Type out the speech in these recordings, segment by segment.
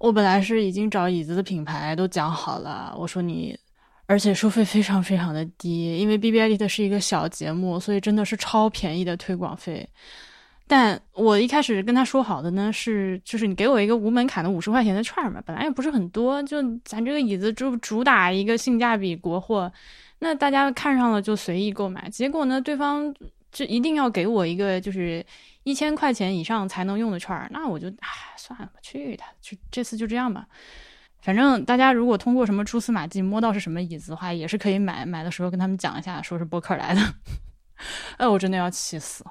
我本来是已经找椅子的品牌都讲好了，我说你，而且收费非常非常的低，因为 B B I D 的是一个小节目，所以真的是超便宜的推广费。但我一开始跟他说好的呢，是就是你给我一个无门槛的五十块钱的券嘛，本来也不是很多，就咱这个椅子就主打一个性价比国货，那大家看上了就随意购买。结果呢，对方就一定要给我一个就是一千块钱以上才能用的券儿，那我就唉算了，去他，就这次就这样吧。反正大家如果通过什么蛛丝马迹摸到是什么椅子的话，也是可以买，买的时候跟他们讲一下，说是播客来的。哎，我真的要气死。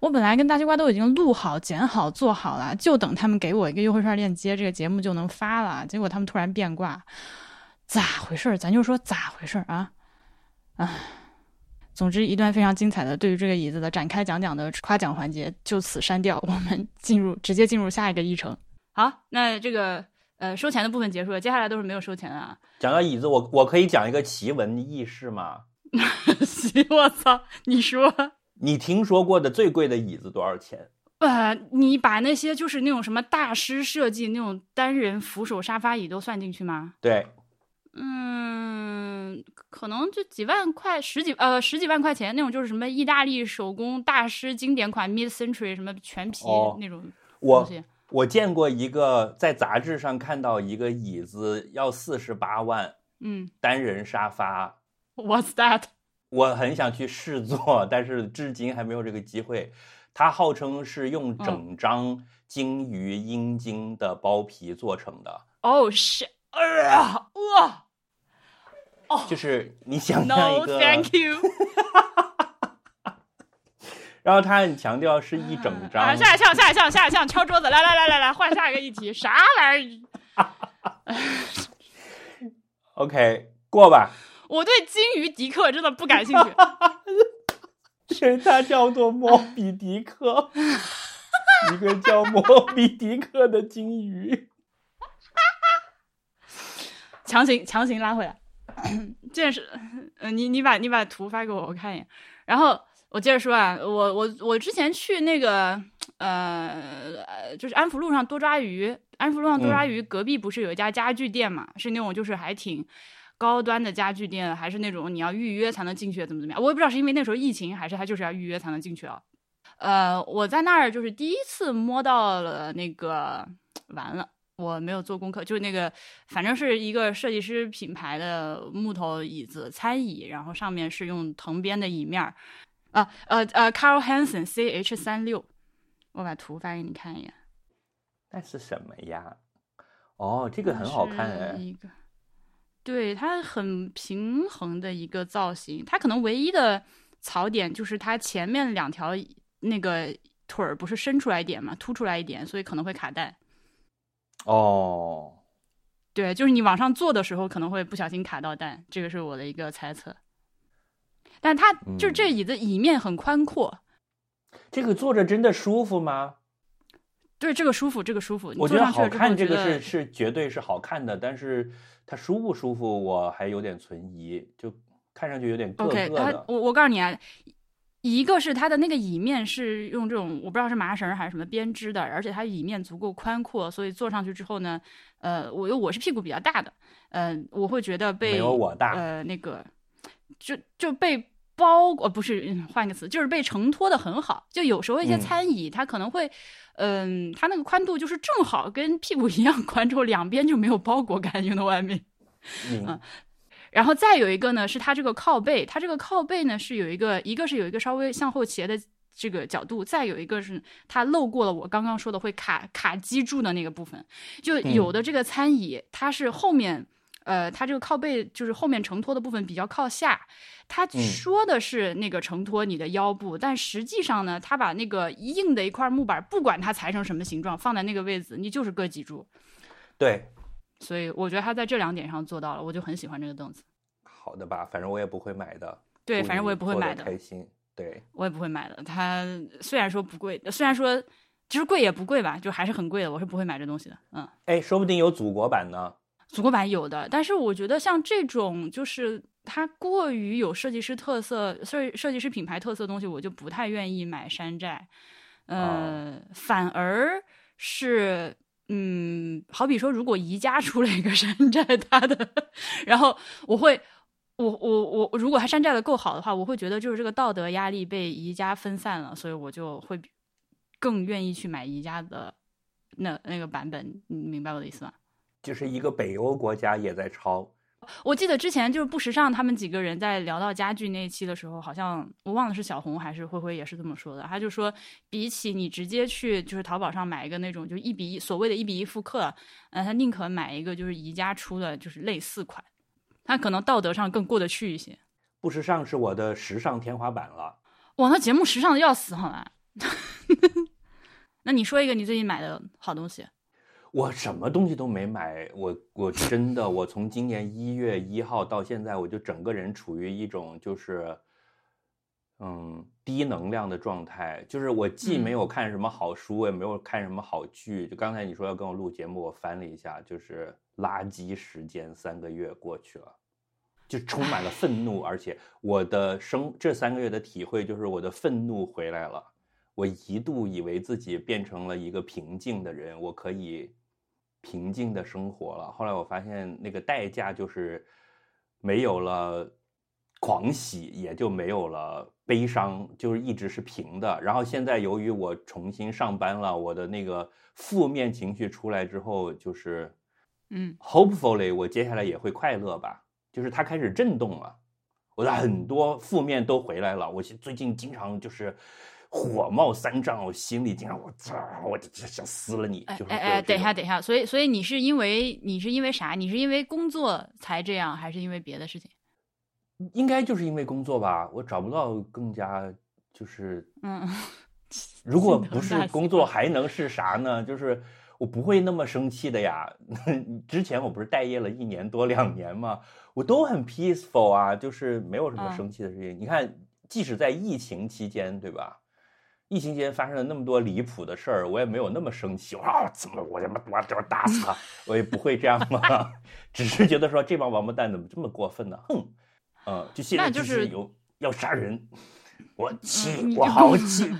我本来跟大西瓜都已经录好、剪好、做好了，就等他们给我一个优惠券链接，这个节目就能发了。结果他们突然变卦，咋回事？咱就说咋回事啊？唉，总之一段非常精彩的对于这个椅子的展开讲讲的夸奖环节就此删掉，我们进入直接进入下一个议程。好，那这个呃收钱的部分结束了，接下来都是没有收钱的啊。讲到椅子，我我可以讲一个奇闻异事吗？行我操，你说。你听说过的最贵的椅子多少钱？呃，你把那些就是那种什么大师设计那种单人扶手沙发椅都算进去吗？对，嗯，可能就几万块，十几呃十几万块钱那种，就是什么意大利手工大师经典款 Mid Century 什么全皮那种东西。我我见过一个在杂志上看到一个椅子要四十八万，嗯，单人沙发。What's that？我很想去试坐，但是至今还没有这个机会。它号称是用整张鲸鱼阴茎的包皮做成的。哦，是啊，哇，哦，就是你想象一个。No, thank you。然后他很强调是一整张。下一项，下一项，下一项，敲桌子，来来来来来，换下一个议题，啥玩意儿？OK，过吧。我对金鱼迪克真的不感兴趣。是它叫做莫比迪克，一个叫莫比迪克的金鱼。强行强行拉回来，这是，嗯，你你把你把图发给我，我看一眼。然后我接着说啊，我我我之前去那个呃，就是安福路上多抓鱼，安福路上多抓鱼隔壁不是有一家家具店嘛？是那种就是还挺。高端的家具店还是那种你要预约才能进去，怎么怎么样？我也不知道是因为那时候疫情，还是他就是要预约才能进去啊。呃，我在那儿就是第一次摸到了那个，完了，我没有做功课，就是那个，反正是一个设计师品牌的木头椅子，餐椅，然后上面是用藤编的椅面儿，啊，呃呃，Carl Hansen C H 三六，我把图发给你看一眼。那是什么呀？哦，这个很好看哎。对它很平衡的一个造型，它可能唯一的槽点就是它前面两条那个腿儿不是伸出来一点嘛，凸出来一点，所以可能会卡带。哦，对，就是你往上坐的时候可能会不小心卡到蛋，这个是我的一个猜测。但它就是这椅子椅面很宽阔，这个坐着真的舒服吗？对，这个舒服，这个舒服。我觉得好看，这个是是绝对是好看的，但是。它舒不舒服，我还有点存疑，就看上去有点硌硌的。我我告诉你啊，一个是它的那个椅面是用这种我不知道是麻绳还是什么编织的，而且它椅面足够宽阔，所以坐上去之后呢，呃，我我是屁股比较大的，嗯，我会觉得被没有我大，呃，那个就就被包裹，不是换一个词，就是被承托的很好。就有时候一些餐椅它可能会。嗯，它那个宽度就是正好跟屁股一样宽，之后两边就没有包裹感，用的外面。嗯，然后再有一个呢，是它这个靠背，它这个靠背呢是有一个，一个是有一个稍微向后斜的这个角度，再有一个是它漏过了我刚刚说的会卡卡脊柱的那个部分。就有的这个餐椅，它是后面。呃，它这个靠背就是后面承托的部分比较靠下，他说的是那个承托你的腰部，但实际上呢，他把那个硬的一块木板，不管它裁成什么形状，放在那个位置，你就是硌脊柱。对，所以我觉得他在这两点上做到了，我就很喜欢这个凳子。好的吧，反正我也不会买的。对，反正我也不会买的。开心。对，我也不会买的。它虽然说不贵，虽然说其实贵也不贵吧，就还是很贵的。我是不会买这东西的。嗯。哎，说不定有祖国版呢。祖国版有的，但是我觉得像这种就是它过于有设计师特色、设设计师品牌特色的东西，我就不太愿意买山寨。呃，反而是嗯，好比说，如果宜家出了一个山寨它的，然后我会，我我我，如果它山寨的够好的话，我会觉得就是这个道德压力被宜家分散了，所以我就会更愿意去买宜家的那那个版本。你明白我的意思吗？就是一个北欧国家也在抄。我记得之前就是不时尚他们几个人在聊到家具那一期的时候，好像我忘了是小红还是灰灰也是这么说的。他就说，比起你直接去就是淘宝上买一个那种就一比一所谓的一比一复刻，呃，他宁可买一个就是宜家出的就是类似款，他可能道德上更过得去一些。不时尚是我的时尚天花板了。哇，那节目时尚的要死，好吗？那你说一个你最近买的好东西。我什么东西都没买，我我真的，我从今年一月一号到现在，我就整个人处于一种就是，嗯，低能量的状态。就是我既没有看什么好书，也没有看什么好剧。就刚才你说要跟我录节目，我翻了一下，就是垃圾时间，三个月过去了，就充满了愤怒。而且我的生这三个月的体会就是我的愤怒回来了。我一度以为自己变成了一个平静的人，我可以。平静的生活了。后来我发现，那个代价就是没有了狂喜，也就没有了悲伤，就是一直是平的。然后现在由于我重新上班了，我的那个负面情绪出来之后，就是嗯，hopefully 我接下来也会快乐吧。就是它开始震动了，我的很多负面都回来了。我最近经常就是。火冒三丈，我心里经常我操，我就想撕了你！哎哎，等一下，等一下，所以所以你是因为你是因为啥？你是因为工作才这样，还是因为别的事情？应该就是因为工作吧，我找不到更加就是嗯，如果不是工作还能是啥呢？就是我不会那么生气的呀。之前我不是待业了一年多两年嘛？我都很 peaceful 啊，就是没有什么生气的事情。你看，即使在疫情期间，对吧？疫情期间发生了那么多离谱的事儿，我也没有那么生气。我说怎么我他妈我我打死他，我也不会这样嘛。只是觉得说这帮王八蛋怎么这么过分呢？哼，嗯，就现在就是有要杀人，我气，我好气。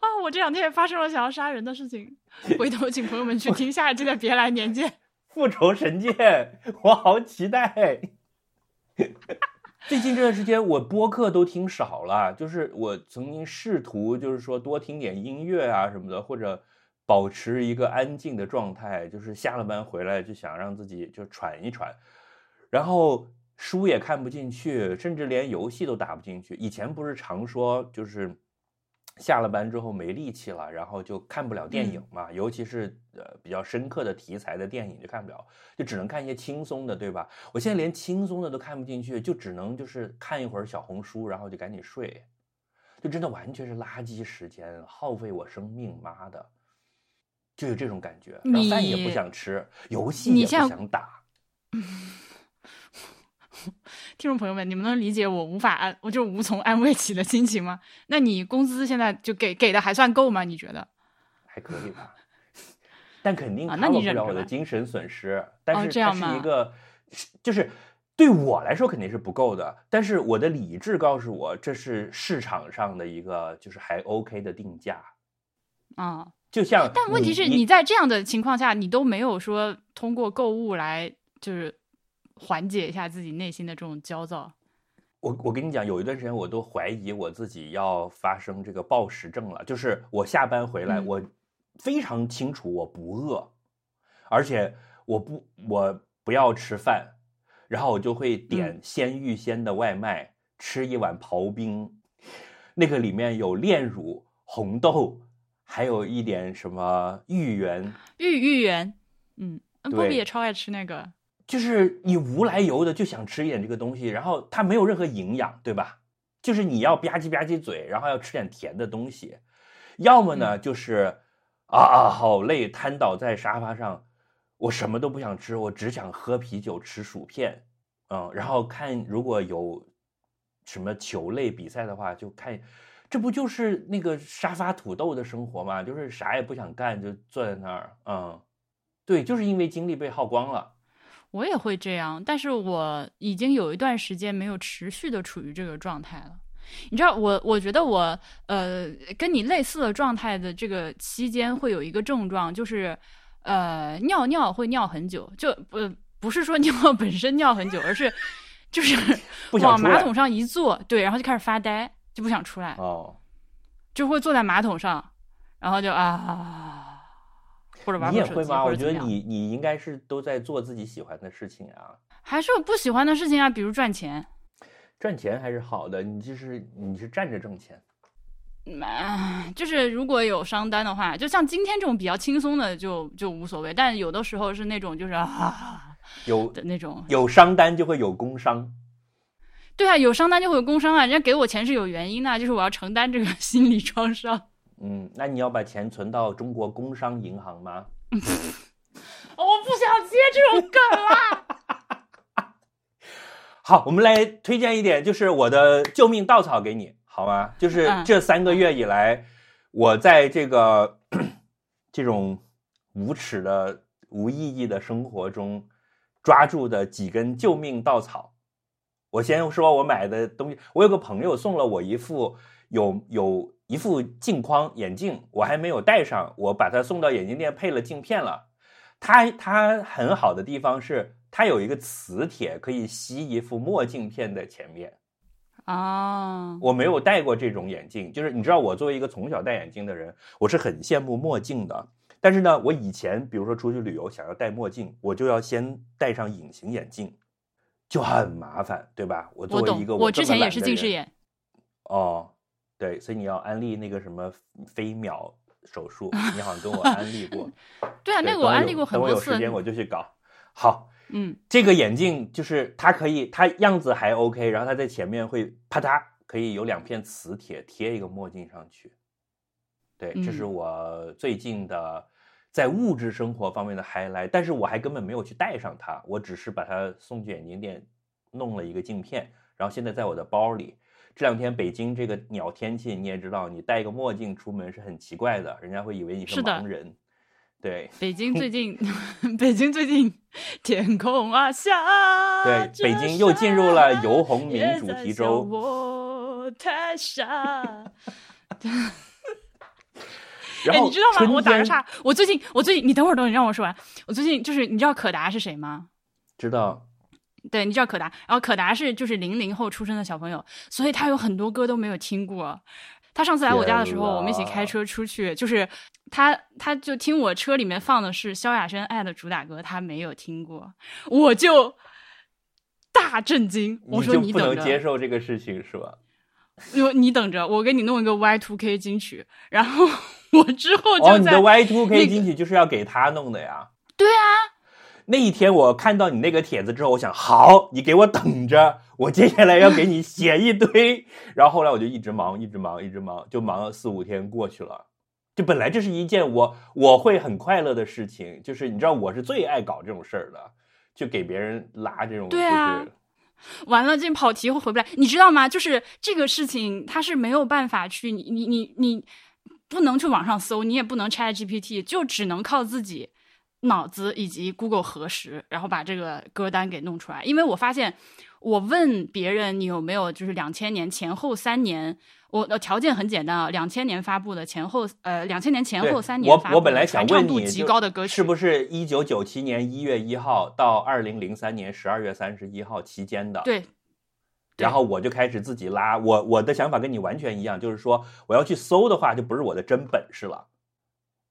啊，我这两天也发生了想要杀人的事情。回头请朋友们去听下一季的《别来年见》，复仇神剑，我好期待。最近这段时间，我播客都听少了。就是我曾经试图，就是说多听点音乐啊什么的，或者保持一个安静的状态。就是下了班回来就想让自己就喘一喘，然后书也看不进去，甚至连游戏都打不进去。以前不是常说就是。下了班之后没力气了，然后就看不了电影嘛，尤其是呃比较深刻的题材的电影就看不了，就只能看一些轻松的，对吧？我现在连轻松的都看不进去，就只能就是看一会儿小红书，然后就赶紧睡，就真的完全是垃圾时间，耗费我生命，妈的，就有这种感觉，然后饭也不想吃，游戏也不想打。听众朋友们，你们能理解我无法安，我就无从安慰起的心情吗？那你工资现在就给给的还算够吗？你觉得？还可以吧，但肯定 cover 不了我的精神损失。但是它是一个，就是对我来说肯定是不够的。但是我的理智告诉我，这是市场上的一个就是还 OK 的定价。啊，就像，但问题是你在这样的情况下，你都没有说通过购物来就是。缓解一下自己内心的这种焦躁。我我跟你讲，有一段时间我都怀疑我自己要发生这个暴食症了。就是我下班回来，我非常清楚我不饿，而且我不我不要吃饭，然后我就会点鲜芋仙的外卖，吃一碗刨冰，那个里面有炼乳、红豆，还有一点什么芋圆。芋芋圆，嗯，波比也超爱吃那个。就是你无来由的就想吃一点这个东西，然后它没有任何营养，对吧？就是你要吧唧吧唧嘴，然后要吃点甜的东西，要么呢就是啊啊好累，瘫倒在沙发上，我什么都不想吃，我只想喝啤酒吃薯片，嗯，然后看如果有什么球类比赛的话，就看，这不就是那个沙发土豆的生活吗？就是啥也不想干，就坐在那儿，嗯，对，就是因为精力被耗光了。我也会这样，但是我已经有一段时间没有持续的处于这个状态了。你知道我，我觉得我呃跟你类似的状态的这个期间会有一个症状，就是呃尿尿会尿很久，就不不是说尿 本身尿很久，而是就是往马桶上一坐，对，然后就开始发呆，就不想出来，哦，就会坐在马桶上，然后就啊，你也会吗？我觉得。你你应该是都在做自己喜欢的事情啊。还是有不喜欢的事情啊，比如赚钱。赚钱还是好的，你就是你是站着挣钱。嗯啊，就是如果有商单的话，就像今天这种比较轻松的就就无所谓，但有的时候是那种就是啊 有的那种。有商单就会有工伤，对啊，有商单就会有工伤啊，人家给我钱是有原因的，就是我要承担这个心理创伤。嗯，那你要把钱存到中国工商银行吗？哦我不想接这种梗啦。好，我们来推荐一点，就是我的救命稻草给你，好吗？就是嗯这三个月以来，我在这个 这种无耻的、无意义的生活中抓住的几根救命稻草。我先说我买的东西，我有个朋友送了我一副有有一副镜框眼镜，我还没有戴上，我把它送到眼镜店配了镜片了。它它很好的地方是，它有一个磁铁可以吸一副墨镜片的前面。啊，我没有戴过这种眼镜，就是你知道，我作为一个从小戴眼镜的人，我是很羡慕墨镜的。但是呢，我以前比如说出去旅游想要戴墨镜，我就要先戴上隐形眼镜，就很麻烦，对吧？我作为一个，我之前也是近视眼。哦，对，所以你要安利那个什么飞秒手术，你好像跟我安利过。对啊，那个我安利过很多次等我有时。间我就去搞。好，嗯，这个眼镜就是它可以，它样子还 OK，然后它在前面会啪嗒，可以有两片磁铁贴一个墨镜上去。对，这是嗯我最近的在物质生活方面的 highlight，但是我还根本没有去戴上它，我只是把它送去眼镜店弄了一个镜片，然后现在在我的包里。这两天北京这个鸟天气，你也知道，你戴个墨镜出门是很奇怪的，人家会以为你是的盲人。对，北京最近，北京最近天空啊下对，北京又进入了游鸿明主题周。我太傻。然后哎，你知道吗？我打个岔，我最近，我最近，你等会儿，等会儿，你让我说完。我最近就是，你知道可达是谁吗？知道对，你知道可达，然后可达是就是零零后出生的小朋友，所以他有很多歌都没有听过。他上次来我家的时候，我们一起开车出去，就是他他就听我车里面放的是萧亚轩《爱的主打歌》，他没有听过，我就大震惊。我说你不能接受这个事情是吧？说你等着，我给你弄一个 Y Two K 金曲，然后 我之后哦，就在、你的 Y Two K 金曲就是要给他弄的呀。对啊，那一天我看到你那个帖子之后，我想好，你给我等着，我接下来要给你写一堆。然后后来我就一直忙，一直忙，一直忙，就忙了四五天过去了。就本来这是一件我我会很快乐的事情，就是你知道我是最爱搞这种事儿的，就给别人拉这种，对啊完了，这跑题会回不来，你知道吗？就是这个事情，它是没有办法去，你你你你不能去网上搜，你也不能 Chat GPT，就只能靠自己脑子以及 Google 核实，然后把这个歌单给弄出来。因为我发现，我问别人你有没有就是两千年前后三年，我的条件很简单啊，两千年发布的前后呃两千年前后三年我发布的我本来想传唱度极问你就高的歌曲是不是一九九七年一月一号到二零零三年十二月三十一号期间的？对然后我就开始自己拉，我我的想法跟你完全一样，就是说我要去搜的话，就不是我的真本事了。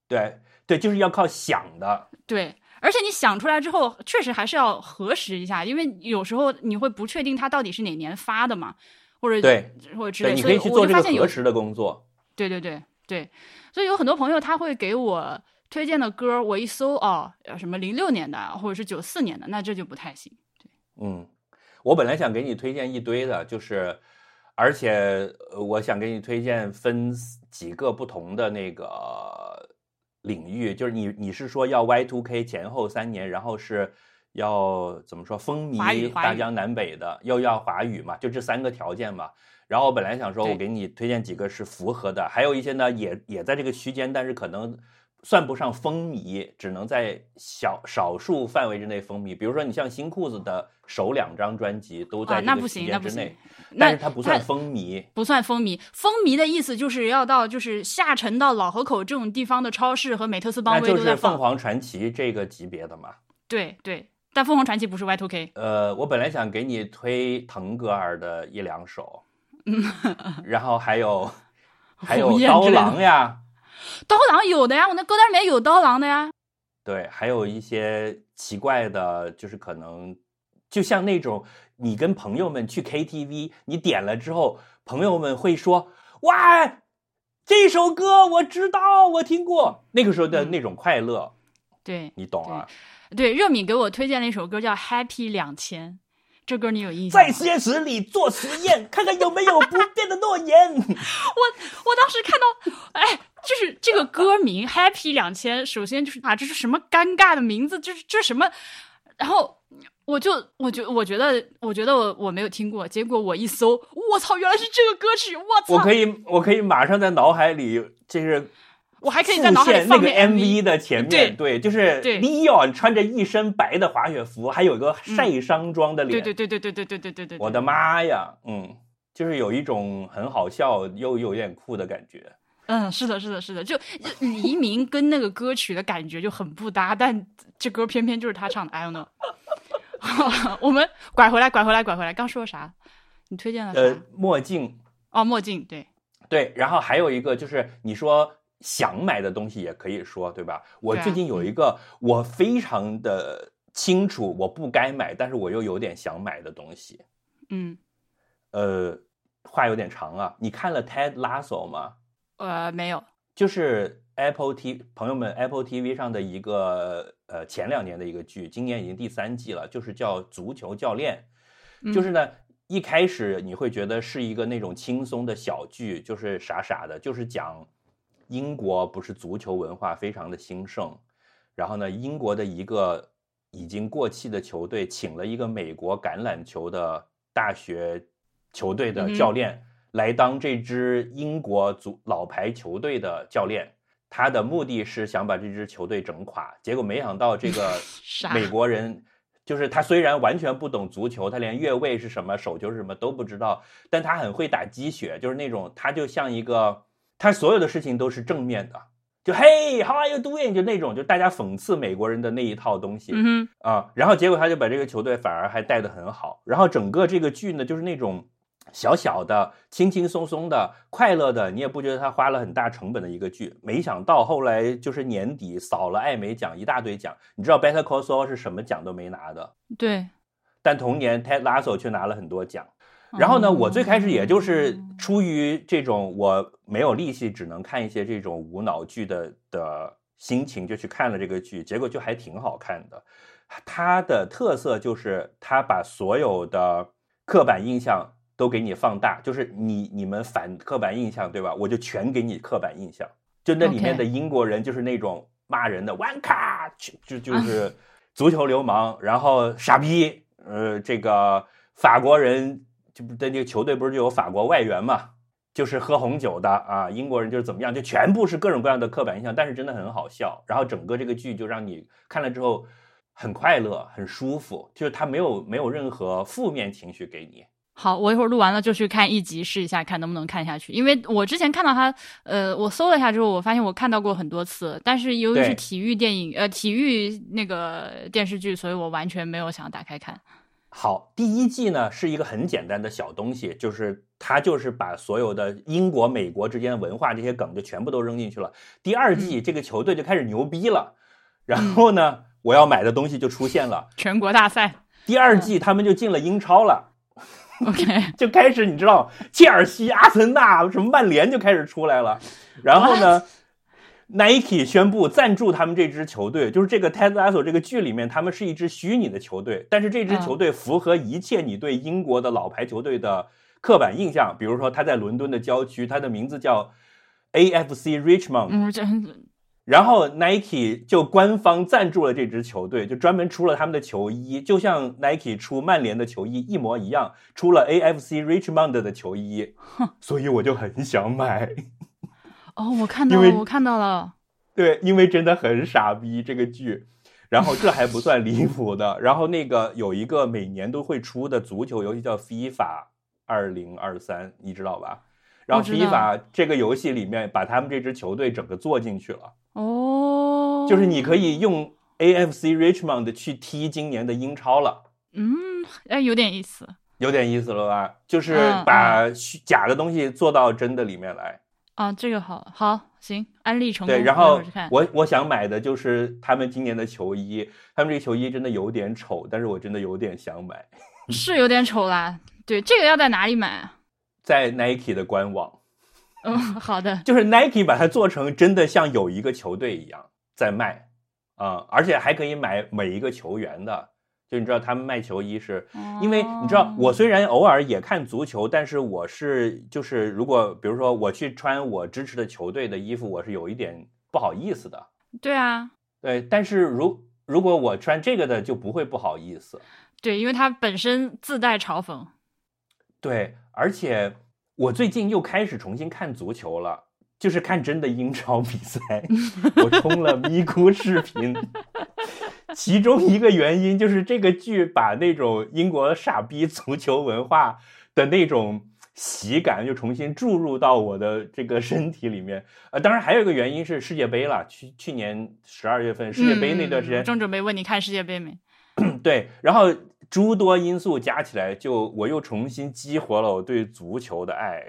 对对，就是要靠想的。对，而且你想出来之后，确实还是要核实一下，因为有时候你会不确定它到底是哪年发的嘛，或者对对，或者之类，你可以去做这就发现有个核实的工作。对对对对，所以有很多朋友他会给我推荐的歌，我一搜哦，呃什么零六年的或者是九四年的，那这就不太行。对嗯，我本来想给你推荐一堆的，就是，而且呃我想给你推荐分几个不同的那个领域，就是你你是说要 Y two K 前后三年，然后是要怎么说风靡大江南北的，又要华语嘛，就这三个条件嘛。然后我本来想说，我给你推荐几个是符合的，还有一些呢也也在这个区间，但是可能算不上风靡，只能在小少数范围之内风靡。比如说，你像新裤子的首两张专辑都在啊，那这个不行，那不行但是它不算风靡。不算风靡，风靡的意思就是要到就是下沉到老河口这种地方的超市和美特斯邦那就是威都在放。凤凰传奇这个级别的嘛。对对，但凤凰传奇不是 Y Two K。呃，我本来想给你推腾格尔的一两首，嗯，然后还有 还有刀郎呀，刀郎有的呀，我那歌单里面有刀郎的呀。对，还有一些奇怪的，就是可能就像那种你跟朋友们去 KTV，你点了之后，朋友们会说：“哇，这首歌我知道，我听过。”那个时候的嗯那种快乐，对你懂啊？对，热敏给我推荐了一首歌叫《Happy 两千》，这歌你有印象？在实验室里做实验，看看有没有不变的诺言。我我当时看到，哎，就是这个歌名 Happy 两千，首先就是啊，这是什么尴尬的名字？这是这是什么？然后我就我觉我觉得我觉得我我没有听过，结果我一搜，我操，原来是这个歌曲！我操，我可以，我可以马上在脑海里，就是我还可以在脑海里放那个放 MV 的前面，对，就是对 Leon 穿着一身白的滑雪服，还有一个晒伤妆的脸，对对对对对对对对对对，我的妈呀，嗯，就是有一种很好笑又有点酷的感觉。嗯，是的，是的，是的，就就黎明跟那个歌曲的感觉就很不搭，但这歌偏偏就是他唱的，I don't know。我们拐回来，拐回来，拐回来，刚说啥？你推荐了啥？呃，墨镜，哦，墨镜，对，对，然后还有一个就是你说想买的东西也可以说，对吧？我最近有一个我非常的清楚我不该买，但是我又有点想买的东西，嗯，呃，话有点长啊。你看了 Ted Lasso 吗？呃，没有，就是 Apple T 朋友们 Apple TV 上的一个呃前两年的一个剧，今年已经第三季了，就是叫《足球教练》。嗯。就是呢，一开始你会觉得是一个那种轻松的小剧，就是傻傻的，就是讲英国不是足球文化非常的兴盛，然后呢，英国的一个已经过气的球队请了一个美国橄榄球的大学球队的教练来当这支英国足老牌球队的教练。他的目的是想把这支球队整垮，结果没想到这个 美国人就是他虽然完全不懂足球，他连越位是什么、手球是什么都不知道，但他很会打鸡血，就是那种他就像一个他所有的事情都是正面的，就嘿，How are you doing？就那种就大家讽刺美国人的那一套东西。嗯，啊，然后结果他就把这个球队反而还带得很好，然后整个这个剧呢，就是那种小小的、轻轻松松的、快乐的，你也不觉得他花了很大成本的一个剧。没想到后来就是年底扫了艾美奖一大堆奖，你知道《Better Call Saul》是什么奖都没拿的，对，但同年 Ted Lasso 却拿了很多奖。然后呢，我最开始也就是出于这种我没有力气，只能看一些这种无脑剧的的心情，就去看了这个剧，结果就还挺好看的。它的特色就是它把所有的刻板印象都给你放大，就是你你们反刻板印象对吧？我就全给你刻板印象。就那里面的英国人就是那种骂人的 one car，就就是足球流氓，然后傻逼，呃，这个法国人就不对那个球队不是就有法国外援嘛，就是喝红酒的啊，英国人就是怎么样，就全部是各种各样的刻板印象，但是真的很好笑。然后整个这个剧就让你看了之后很快乐、很舒服，就是他没有没有任何负面情绪给你。好，我一会儿录完了就去看一集试一下，看能不能看下去。因为我之前看到他，呃，我搜了一下之后，我发现我看到过很多次，但是由于是体育电影，呃，体育那个电视剧，所以我完全没有想打开看。好，第一季呢是一个很简单的小东西，就是它就是把所有的英国、美国之间的文化这些梗就全部都扔进去了。第二季这个球队就开始牛逼了，然后呢，我要买的东西就出现了。全国大赛第二季他们就进了英超了，，OK，就开始你知道，切尔西、阿森纳、什么曼联就开始出来了。然后呢，Nike 宣布赞助他们这支球队，就是这个 Ted Lasso 这个剧里面，他们是一支虚拟的球队，但是这支球队符合一切你对英国的老牌球队的刻板印象，比如说他在伦敦的郊区，他的名字叫 AFC Richmond，嗯，这然后 Nike 就官方赞助了这支球队，就专门出了他们的球衣，就像 Nike 出曼联的球衣一模一样，出了 AFC Richmond 的球衣，所以我就很想买。哦，我看到了，我看到了，对，因为真的很傻逼这个剧。然后这还不算离谱的，然后那个有一个每年都会出的足球游戏叫 FIFA 二零二三，你知道吧？然后 FIFA 这个游戏里面把他们这支球队整个做进去了。哦，就是你可以用 AFC Richmond 去踢今年的英超了。嗯，哎，有点意思，有点意思了吧？就是把假的东西做到真的里面来。啊，这个好好行，安利成功。对，然后我我想买的就是他们今年的球衣，他们这个球衣真的有点丑，但是我真的有点想买。是有点丑啦，对，这个要在哪里买？在 Nike 的官网。嗯，好的。就是 Nike 把它做成真的像有一个球队一样在卖，啊，而且还可以买每一个球员的。就你知道他们卖球衣是，因为你知道我虽然偶尔也看足球，但是我是就是如果比如说我去穿我支持的球队的衣服，我是有一点不好意思的。对啊，对，但是如如果我穿这个的就不会不好意思。对，因为它本身自带嘲讽。对，而且我最近又开始重新看足球了，就是看真的英超比赛，我充了咪咕视频。其中一个原因就是这个剧把那种英国傻逼足球文化的那种喜感又重新注入到我的这个身体里面。呃，当然还有一个原因是世界杯了，去去年十二月份世界杯那段时间，正准备问你看世界杯没？对，然后诸多因素加起来，就我又重新激活了我对足球的爱。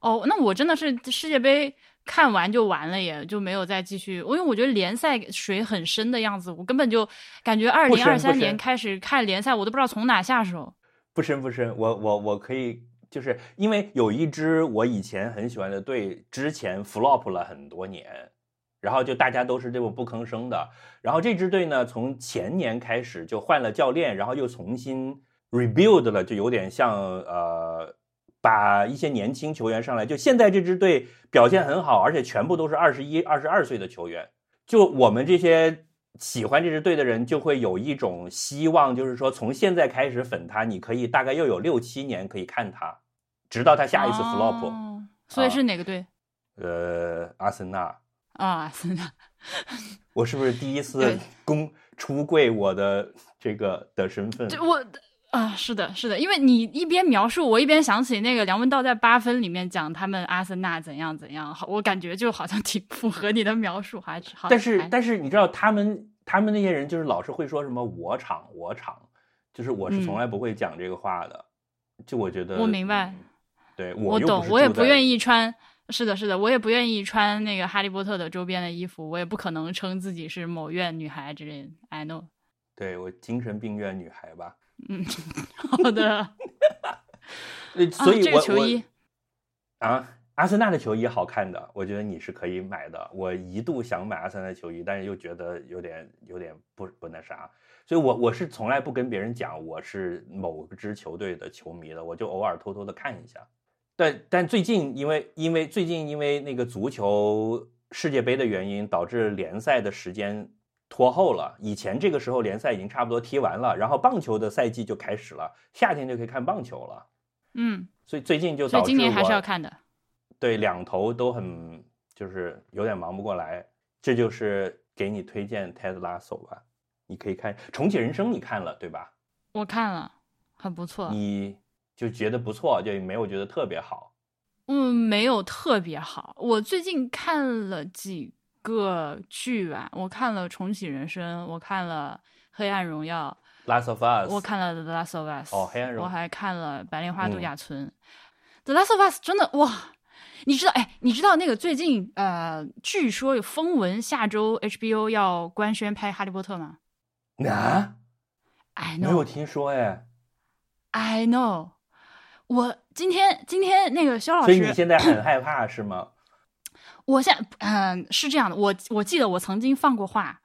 哦，那我真的是世界杯。看完就完了，也就没有再继续。因为我觉得联赛水很深的样子，我根本就感觉二零二三年开始看联赛，我都不知道从哪下手。不深不深，我我我可以，就是因为有一支我以前很喜欢的队，之前 flop 了很多年，然后就大家都是这么不吭声的。然后这支队呢，从前年开始就换了教练，然后又重新 rebuild 了，就有点像呃。把一些年轻球员上来，就现在这支队表现很好，而且全部都是二十一、二十二岁的球员。就我们这些喜欢这支队的人，就会有一种希望，就是说从现在开始粉他，你可以大概又有六七年可以看他，直到他下一次 flop。所以是哪个队？呃，阿森纳。啊，阿森纳。我是不是第一次公出柜我的这个的身份？我。啊，是的，是的，因为你一边描述，我一边想起那个梁文道在八分里面讲他们阿森纳怎样怎样，好，我感觉就好像挺符合你的描述，还是好。但是，但是你知道他们他们那些人就是老是会说什么我场我场，就是我是从来不会讲这个话的，就我觉得我明白，对我懂，我也不愿意穿，是的，是的，我也不愿意穿那个哈利波特的周边的衣服，我也不可能称自己是某院女孩之类的，I know，对我精神病院女孩吧。嗯，好的。所以，我球衣啊，阿森纳的球衣好看的，我觉得你是可以买的。我一度想买阿森纳球衣，但是又觉得有点有点不不那啥，所以我我是从来不跟别人讲我是某支球队的球迷的，我就偶尔偷偷的看一下。但但最近因为因为最近因为那个足球世界杯的原因，导致联赛的时间。拖后了，以前这个时候联赛已经差不多踢完了，然后棒球的赛季就开始了，夏天就可以看棒球了。嗯，所以最近就导致今年还是要看的。对，两头都很就是有点忙不过来，这就是给你推荐《Ted Lasso》吧，你可以看《重启人生》，你看了对吧？我看了，很不错。你就觉得不错，就没有觉得特别好？嗯，没有特别好。我最近看了几。个剧吧，我看了《重启人生》，我看了《黑暗荣耀》，Last of Us，我看了《The Last of Us》，哦，黑暗荣耀，我还看了《白莲花度假村》，《The Last of Us》真的哇！你知道，哎，你知道那个最近呃，据说有风闻下周 HBO 要官宣拍《哈利波特》吗？啊？I know，没有听说哎。I know，我今天今天那个肖老师，所以你现在很害怕是吗？我现在嗯是这样的，我我记得我曾经放过话，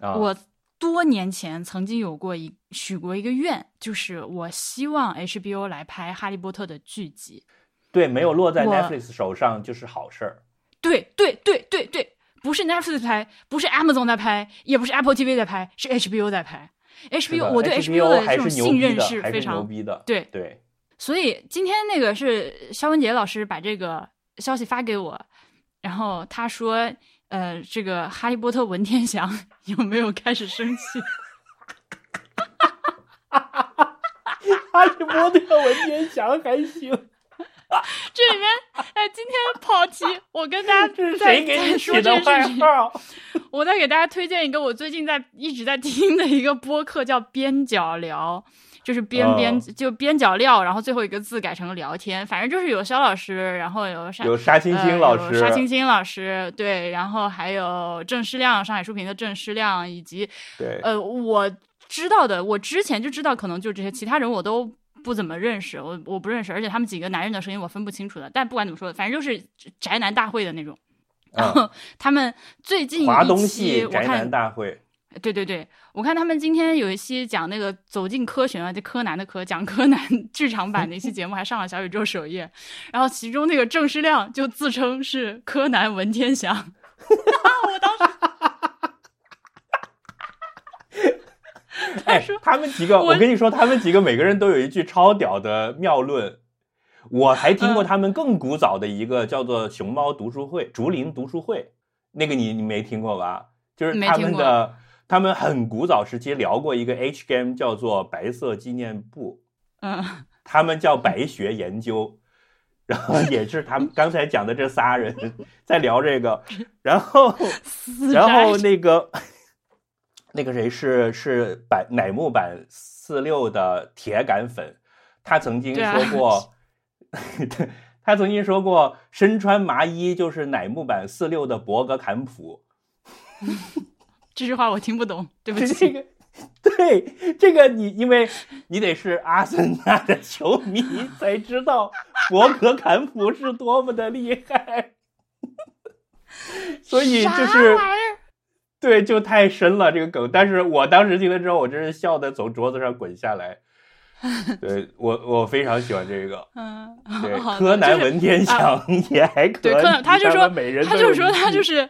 我多年前曾经有过一许过一个愿，就是我希望 HBO 来拍《哈利波特》的剧集。对，没有落在 Netflix 手上就是好事儿。对对对对对，不是 Netflix 拍，不是 Amazon 在拍，也不是 Apple TV 在拍，是 HBO 在拍。HBO，我对 HBO 的这种信任是非常牛逼的。对对，所以今天那个是肖文杰老师把这个消息发给我。然后他说：“呃，这个哈利波特文天祥 有没有开始生气？哈利波特文天祥还行，这里面，哎，今天跑题，我跟大家这是再谁给再你起的说这件事情。我再给大家推荐一个我最近在一直在听的一个播客，叫边角聊，就是边边、哦就边角料，然后最后一个字改成聊天，反正就是有肖老师，然后有沙有沙青青老师，呃沙青青老师，对，然后还有郑世亮，上海书评的郑世亮，以及对，呃，我知道的，我之前就知道，可能就这些，其他人我都不怎么认识，我我不认识，而且他们几个男人的声音我分不清楚的。但不管怎么说，反正就是宅男大会的那种。然后 他们最近嗯华东一期系宅我看男大会，对对对，我看他们今天有一期讲那个走进科学啊，就柯南的柯，讲柯南 剧场版的一期节目，还上了小宇宙首页。然后其中那个郑世亮就自称是柯南文天祥，我当时 哎说，他们几个，我我跟你说，他们几个每个人都有一句超屌的妙论。我还听过嗯他们更古早的一个叫做“熊猫读书会”、“竹林读书会”，那个你你没听过吧？就是他们的，他们很古早时期聊过一个 H game 叫做“白色纪念簿。嗯”，他们叫白学研究，然后也是他们刚才讲的这仨人 在聊这个，然后然后那个那个谁是是版乃木坂四六的铁杆粉，他曾经说过，他曾经说过，身穿麻衣就是乃木坂四六的博格坎普。这句话我听不懂，对不这起。个，对这个你，因为你得是阿森纳的球迷才知道博格坎普是多么的厉害，所以就是对，就太深了这个梗。但是我当时听了之后，我真是笑的从桌子上滚下来。对我，我非常喜欢这个。嗯，对，柯南文天祥也还可以。对柯南，他就说们每人他就说他就是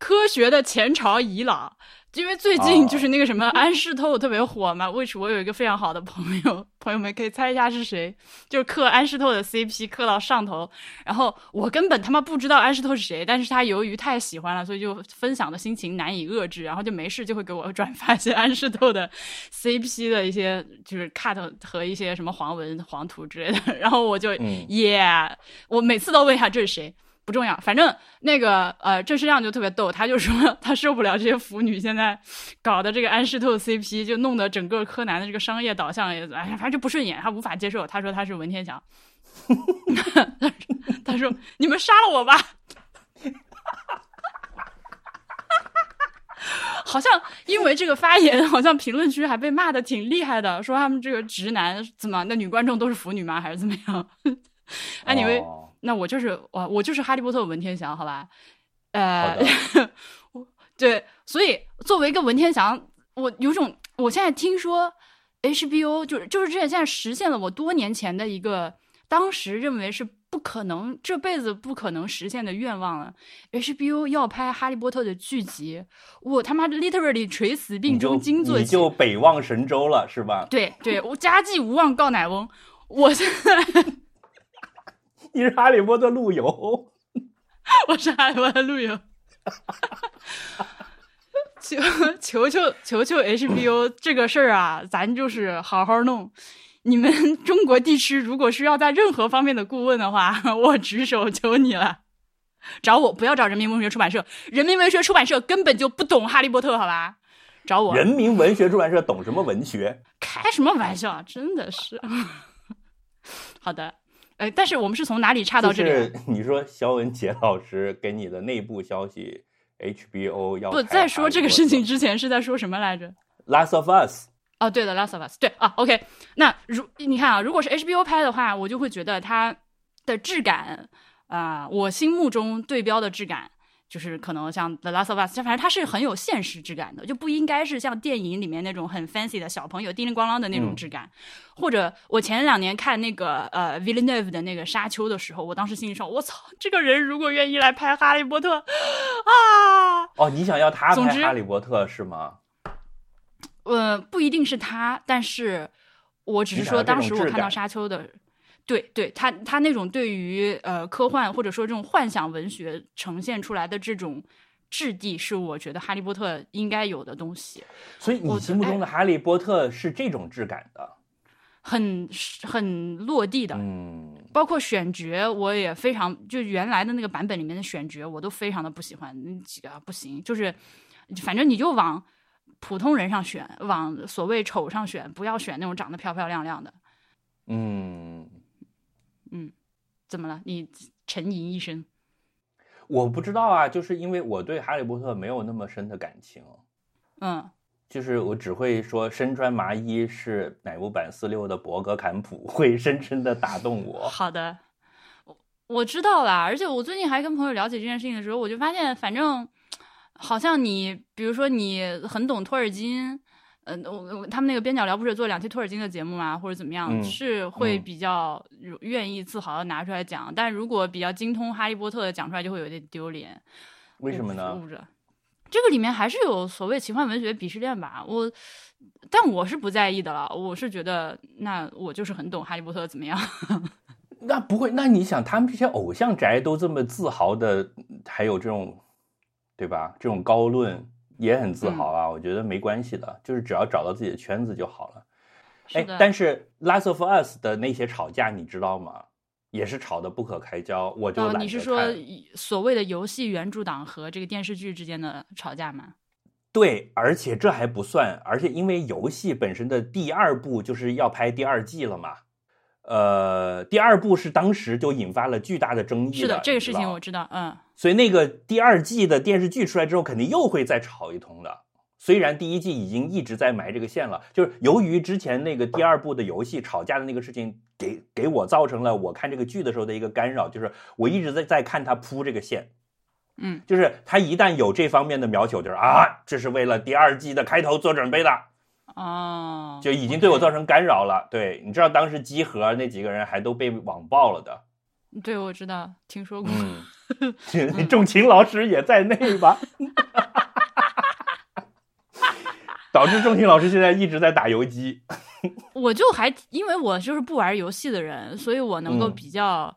科学的前朝遗老。因为最近哦就是那个什么安室透特别火嘛，which 我有一个非常好的朋友，朋友们可以猜一下是谁，就是磕安室透的 CP 磕到上头，然后我根本他妈不知道安室透是谁，但是他由于太喜欢了，所以就分享的心情难以遏制，然后就没事就会给我转发一些安室透的 CP 的一些就是 cut 和一些什么黄文黄图之类的，然后我就嗯。yeah，我每次都问一下这是谁。不重要，反正那个呃，郑世亮就特别逗，他就说 他受不了这些腐女现在搞的这个安室透 CP，就弄得整个柯南的这个商业导向也哎呀，反正就不顺眼，他无法接受。他说他是文天祥，他说你们杀了我吧。好像因为这个发言，好像评论区还被骂的挺厉害的，说他们这个直男怎么那女观众都是腐女吗？还是怎么样？哎，你为哦那我就是我，我就是哈利波特文天祥，好吧？呃，我对，所以作为一个文天祥，我有种，我现在听说 HBO 就是就是这现在实现了我多年前的一个当时认为是不可能这辈子不可能实现的愿望了。HBO 要拍哈利波特的剧集，我他妈 literally 垂死病中惊坐起。你就北望神州了，是吧？对对，我家祭无望告乃翁。我现在你是哈利波特陆游。我是哈利波特陆游。求求求求求 HBO 这个事儿啊，咱就是好好弄。你们 中国地区如果需要在任何方面的顾问的话，我举手求你了，找我，不要找人民文学出版社。人民文学出版社根本就不懂哈利波特，好吧？找我，人民文学出版社懂什么文学？开什么玩笑？真的是。好的，呃，但是我们是从哪里岔到这里啊？是你说肖文杰老师给你的内部消息，HBO 要不拍在说这个事情之前是在说什么来着？Last of Us》哦，对的，《Last of Us》对啊，OK。那如你看啊，如果是 HBO 拍的话，我就会觉得它的质感啊、我心目中对标的质感，就是可能像《The Last of Us 就》，反正它是很有现实质感的，就不应该是像电影里面那种很 fancy 的小朋友叮铃咣啷的那种嗯质感。或者我前两年看那个呃 Villeneuve 的那个《沙丘》的时候，我当时心里说，我操，这个人如果愿意来拍《哈利波特》啊，哦，你想要他拍总之哈利波特是吗？呃，不一定是他，但是我只是说，当时我看到沙丘的，对对，他他那种对于呃科幻或者说这种幻想文学呈现出来的这种质地是我觉得哈利波特应该有的东西，所以你心目中的哈利波特是这种质感的，很很落地的。嗯，包括选角，我也非常就原来的那个版本里面的选角，我都非常的不喜欢，那几个不行，就是反正你就往普通人上选，往所谓丑上选，不要选那种长得漂漂亮亮的。嗯，嗯，怎么了？你沉吟一声。我不知道啊，就是因为我对哈利波特没有那么深的感情，嗯，就是我只会说身穿麻衣是乃木坂四六的博格坎普，会深深的打动我。好的，我我知道啦，而且我最近还跟朋友了解这件事情的时候，我就发现，反正好像你，比如说你很懂托尔金。嗯，我我他们那个边角聊不是做两期托尔金的节目嘛，或者怎么样，嗯是会嗯比较愿意自豪的拿出来讲。但如果比较精通哈利波特的讲出来，就会有点丢脸。为什么呢？这个里面还是有所谓奇幻文学鄙视链吧。我，但我是不在意的了。我是觉得，那我就是很懂哈利波特，怎么样？那不会，那你想，他们这些偶像宅都这么自豪的，还有这种，对吧？这种高论也很自豪啊。我觉得没关系的，就是只要找到自己的圈子就好了。哎，，但是《Last of Us》的那些吵架，你知道吗？也是吵得不可开交，我就哦懒，得你是说所谓的游戏原著党和这个电视剧之间的吵架吗？对，而且这还不算，而且因为游戏本身的第二部就是要拍第二季了嘛，呃，第二部是当时就引发了巨大的争议是的，这个事情我。知道。嗯，所以那个第二季的电视剧出来之后，肯定又会再炒一通的。虽然第一季已经一直在埋这个线了，就是由于之前那个第二部的游戏吵架的那个事情，给给我造成了我看这个剧的时候的一个干扰，就是我一直在在看他铺这个线，嗯，就是他一旦有这方面的描写，就是啊，这是为了第二季的开头做准备的，哦，就已经对我造成干扰了。对，你知道当时集合那几个人还都被网暴了的，对，我知道，听说过。嗯，仲情老师也在内吧？导致仲情老师现在一直在打游击。我就还因为我就是不玩游戏的人，所以我能够嗯比较、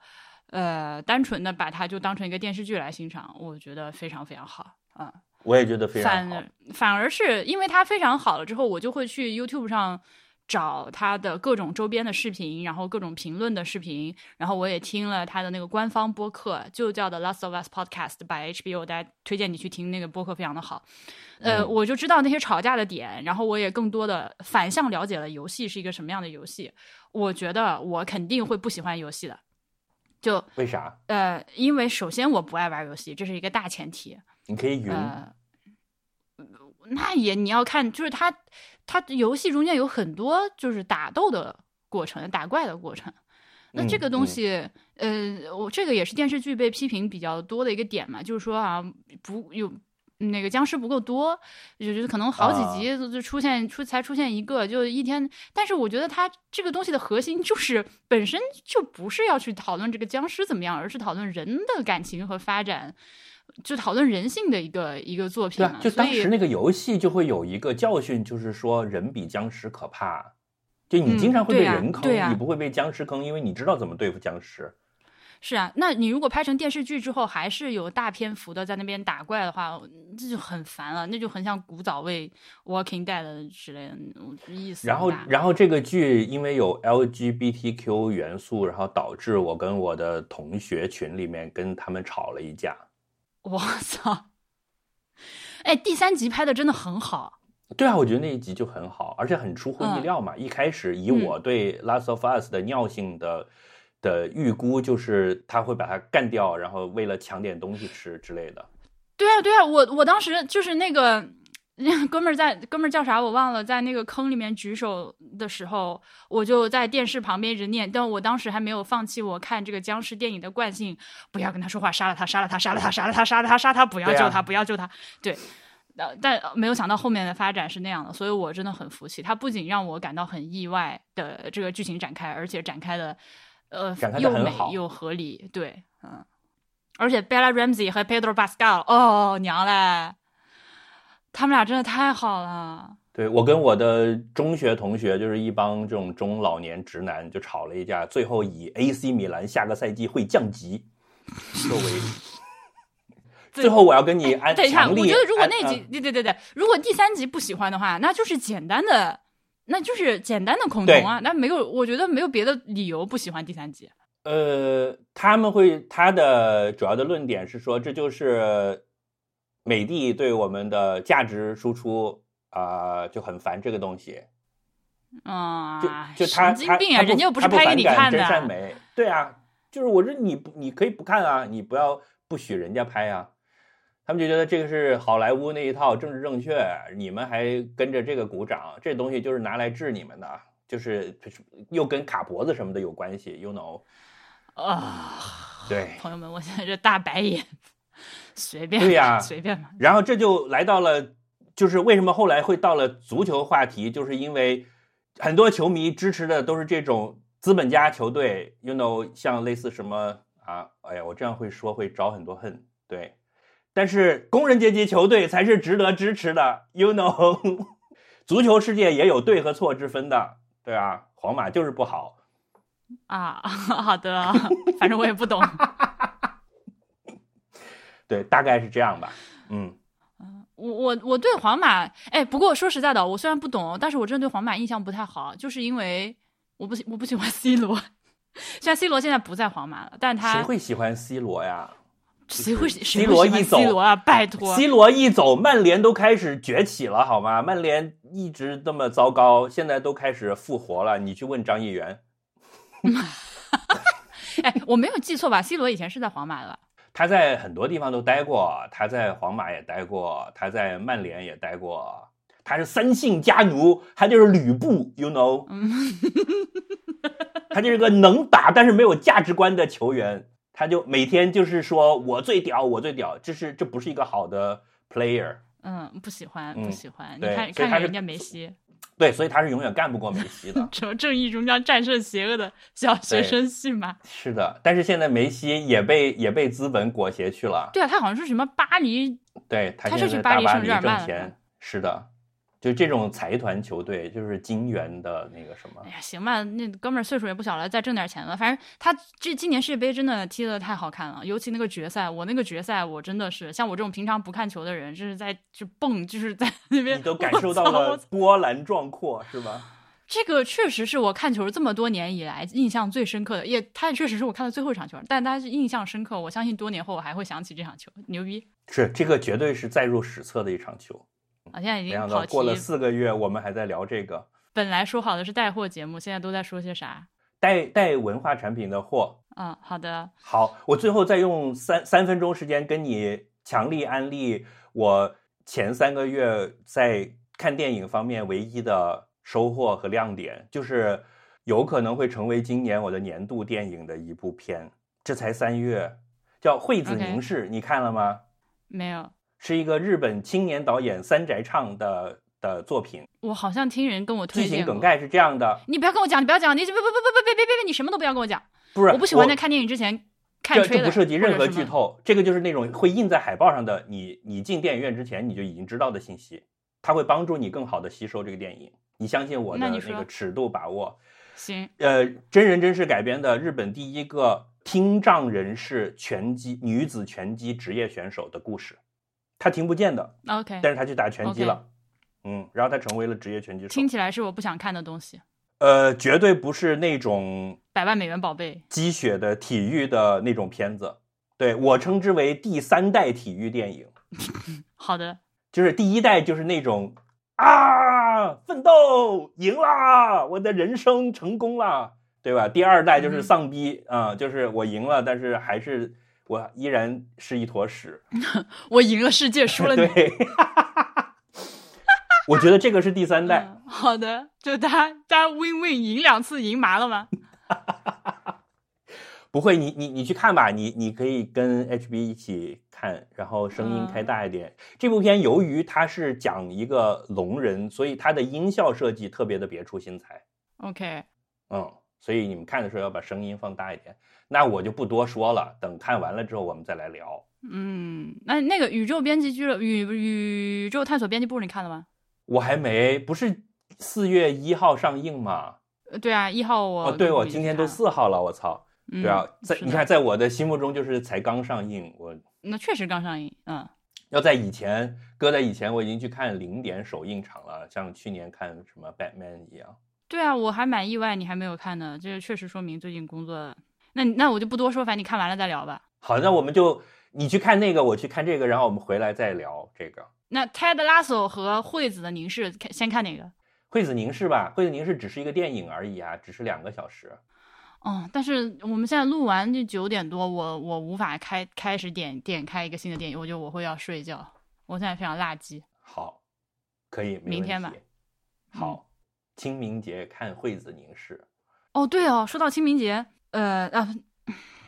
呃单纯的把它就当成一个电视剧来欣赏，我觉得非常非常好啊。我也觉得非常好反而。反而是因为它非常好了之后，我就会去 YouTube 上找它的各种周边的视频，然后各种评论的视频，然后我也听了它的那个官方播客，就叫的 Last of Us Podcast by HBO，大家推荐你去听那个播客，非常的好。呃，嗯我就知道那些吵架的点，然后我也更多的反向了解了游戏是一个什么样的游戏。我觉得我肯定会不喜欢游戏的，就为啥？呃，因为首先我不爱玩游戏，这是一个大前提。你可以云，呃，那也你要看，就是它它游戏中间有很多就是打斗的过程，打怪的过程。那这嗯个东嗯西，呃，我这个也是电视剧被批评比较多的一个点嘛，就是说啊，不有那个僵尸不够多，就就可能好啊几集就就出现出才出现一个，就一天。但是我觉得它这个东西的核心就是本身就不是要去讨论这个僵尸怎么样，而是讨论人的感情和发展，就讨论人性的一个一个作品嘛。对啊，就当时那个游戏就会有一个教训，就是说人比僵尸可怕。就你嗯经常会被人坑，你不会被僵尸坑，因为你知道怎么对付僵尸。是啊，那你如果拍成电视剧之后，还是有大篇幅的在那边打怪的话，这就很烦了，那就很像古早味《Walking Dead》之类的，我意思然后，然后这个剧因为有 LGBTQ 元素，然后导致我跟我的同学群里面跟他们吵了一架。我操！哎，第三集拍的真的很好，对啊，我觉得那一集就很好，而且很出乎意料嘛。一开始以嗯我对《Last of Us》的尿性的的预估，就是他会把它干掉，然后为了抢点东西吃之类的。对啊，对啊，我我当时就是那个那哥们儿在哥们儿叫啥我忘了，在那个坑里面举手的时候，我就在电视旁边一直念，但我当时还没有放弃我看这个僵尸电影的惯性，不要跟他说话，杀了他，杀了他，杀了他，杀了他，杀了他，杀他，不要救他，不要救他，对。呃，但没有想到后面的发展是那样的，所以我真的很服气。它不仅让我感到很意外的这个剧情展开，而且展开的呃又美又合理，对，嗯。而且 Bella Ramsey 和 Pedro Pascal，哦娘嘞，他们俩真的太好了。对我跟我的中学同学，就是一帮这种中老年直男，就吵了一架，最后以 AC 米兰下个赛季会降级作为 最后我要跟你安等一下，我觉得如果那集嗯，对对对对，如果第三集不喜欢的话，那就是简单的，那就是简单的恐对同啊，那没有，我觉得没有别的理由不喜欢第三集。呃，他们会他的主要的论点是说，这就是美帝对我们的价值输出啊、就很烦这个东西。啊，就就他神经病啊，人家又不是拍给你看的真。善美，对啊，就是我说你不你可以不看啊，你不要不许人家拍啊。他们就觉得这个是好莱坞那一套政治正确，你们还跟着这个鼓掌，这东西就是拿来治你们的，就是又跟卡脖子什么的有关系，you know？啊，对，朋友们，我现在这大白眼，随便对呀随便吧。然后这就来到了，就是为什么后来会到了足球话题，就是因为很多球迷支持的都是这种资本家球队，you know，像类似什么啊，哎呀，我这样会说会招很多恨，对。但是工人阶级球队才是值得支持的，you know，足球世界也有对和错之分的，对啊，皇马就是不好，啊，好的，反正我也不懂。对，大概是这样吧，嗯。我我我对皇马，哎，不过说实在的，我虽然不懂，但是我真的对皇马印象不太好，就是因为我不喜我不喜欢 C 罗，虽然 C 罗现在不在皇马了，但他谁会喜欢 C 罗呀？谁会 C 谁罗一走 C 罗啊？拜托，C 罗一走，曼联都开始崛起了，好吗？曼联一直这么糟糕，现在都开始复活了。你去问张议员，哎，我没有记错吧？C 罗以前是在皇马的吧，他在很多地方都待过，他在皇马也待过，他在曼联也待过，他是三姓家奴，他就是吕布，you know，嗯，他就是个能打但是没有价值观的球员，他就每天就是说我最屌，我最屌，这是这不是一个好的 player。嗯，不喜欢，嗯不喜欢。你看，看看人家梅西，对，所以他是永远干不过梅西的。什么正义终将战胜邪恶的小学生戏码。是的，但是现在梅西也被也被资本裹挟去了。对啊，他好像是什么巴黎，对他是去巴黎圣日耳曼了挣钱，是的，就这种财团球队，就是金元的那个什么哎，呀，行吧，那哥们儿岁数也不小了，再挣点钱吧。反正他这今年世界杯真的踢得太好看了，尤其那个决赛，我那个决赛我真的是像我这种平常不看球的人，就是在就蹦，就是在 那边，你都感受到了波澜壮阔，是吧？这个确实是我看球这么多年以来印象最深刻的，也他也确实是我看的最后一场球，但他是印象深刻。我相信多年后我还会想起这场球，牛逼是这个绝对是载入史册的一场球。啊！现在已经跑了四个月，我们还在聊这个本来说好的是带货节目，现在都在说些啥？带带文化产品的货。嗯，好的，好，我最后再用三三分钟时间跟你强力安利我前三个月在看电影方面唯一的收获和亮点，就是有可能会成为今年我的年度电影的一部片。这才三月，叫《惠子凝视》你看了吗？没有，是一个日本青年导演三宅唱的的作品。我好像听人跟我推剧情荐。梗概是这样的，你不要跟我讲，你不要讲，你不不不不不别别别别，你什么都不要跟我讲。不是我不喜欢在看电影之前看这这不涉及任何。剧透，这个就是那种会印在海报上的，你你进电影院之前你就已经知道的信息，它会帮助你更好的吸收这个电影。你相信我的那个尺度把握。行，呃，真人真事改编的日本第一个听障人士拳击女子拳击职业选手的故事。她听不见的，OK，但是他去打拳击了。嗯，然后他成为了职业拳击手听。起来是我不想看的东西。呃，绝对不是那种百万美元宝贝，鸡血的体育的那种片子。对我称之为第三代体育电影。好的，就是第一代就是那种啊，奋斗赢啦，我的人生成功啦，对吧？第二代就是嗯丧逼啊、就是我赢了，但是还是我依然是一坨屎。我赢了世界，输了你。对，我觉得这个是第三代。嗯好的，就大家大家 win win 赢两次赢麻了吗？不会，你你你去看吧，你你可以跟 HB 一起看，然后声音开大一点。这部片由于它是讲一个聋人，所以它的音效设计特别的别出心裁。OK，嗯，所以你们看的时候要把声音放大一点。那我就不多说了，等看完了之后我们再来聊。嗯，那那个宇宙编辑俱乐宇宇宙探索编辑部你看了吗？我还没，不是四月一号上映吗？呃对啊，一号我哦，对，我今天都四号了，我操！嗯对啊，在你看，在我的心目中就是才刚上映，我那确实刚上映，嗯。要在以前，搁在以前，我已经去看零点首映场了，像去年看什么 Batman 一样。对啊，我还蛮意外，你还没有看呢，这确实说明最近工作。那那我就不多说，反正你看完了再聊吧。好，那我们就你去看那个，我去看这个，然后我们回来再聊这个。那 Ted Lasso 和惠子的凝视，看先看哪个？惠子凝视吧，惠子凝视只是一个电影而已啊，只是两个小时。哦，但是我们现在录完就九点多，我我无法开开始点点开一个新的电影，我觉得我会要睡觉。我现在非常垃圾。好，可以，明天吧。好，清明节看惠子凝视。哦，对哦，说到清明节，呃啊，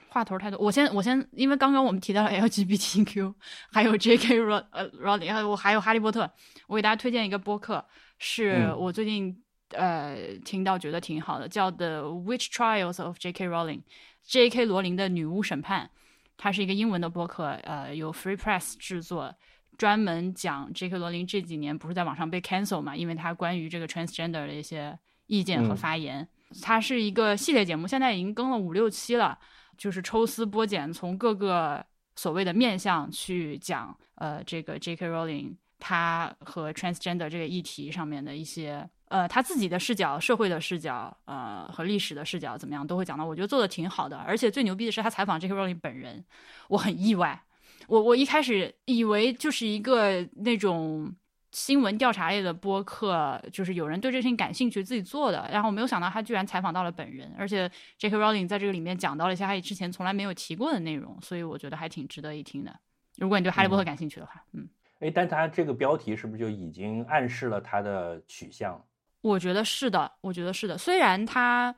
话头太多，我先我先，因为刚刚我们提到了 LGBTQ，还有 J.K. 罗 呃 Rowling，我还有哈利波特，我给大家推荐一个播客，是我最近。呃，听到觉得挺好的，叫《The Witch Trials of J.K. Rowling》，J.K. 罗琳的女巫审判，它是一个英文的播客，呃，由 Free Press 制作，专门讲 J.K. 罗琳这几年不是在网上被 cancel 嘛，因为他关于这个 transgender 的一些意见和发言。它是一个系列节目，现在已经更了五六期了，就是抽丝剥茧，从各个所谓的面向去讲，呃，这个 J.K. Rowling 他和 transgender 这个议题上面的一些。呃，他自己的视角、社会的视角，呃，和历史的视角怎么样，都会讲到。我觉得做的挺好的，而且最牛逼的是他采访 J.K. Rowling 本人，我很意外。我我一开始以为就是一个那种新闻调查类的播客，就是有人对这事情感兴趣自己做的，然后我没有想到他居然采访到了本人，而且 J.K. Rowling 在这个里面讲到了一些他之前从来没有提过的内容，所以我觉得还挺值得一听的。如果你对哈利波特感兴趣的话，嗯，哎，但他这个标题是不是就已经暗示了他的取向？我觉得是的，我觉得是的。虽然他，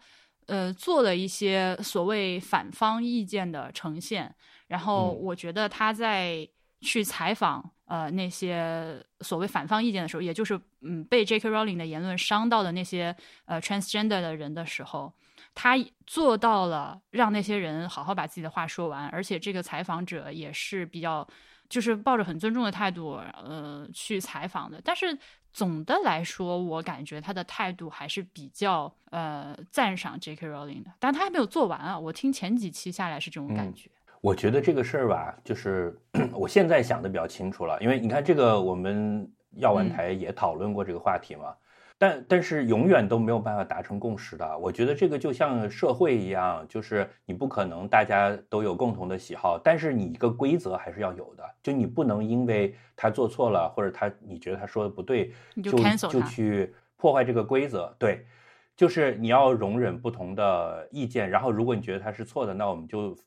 呃，做了一些所谓反方意见的呈现，然后我觉得他在去采访呃那些所谓反方意见的时候，也就是嗯被 J.K. Rowling 的言论伤到的那些呃 transgender 的人的时候，他做到了让那些人好好把自己的话说完，而且这个采访者也是比较就是抱着很尊重的态度呃去采访的，但是。总的来说，我感觉他的态度还是比较呃赞赏 J.K. Rowling 的，但他还没有做完啊。我听前几期下来是这种感觉。我觉得这个事儿吧，就是 我现在想的比较清楚了，因为你看这个我们药丸台也讨论过这个话题嘛。但但是永远都没有办法达成共识的。我觉得这个就像社会一样，就是你不可能大家都有共同的喜好，但是你一个规则还是要有的。就你不能因为他做错了，或者他你觉得他说的不对，就就去破坏这个规则。对，就是你要容忍不同的意见。然后如果你觉得他是错的，那我们就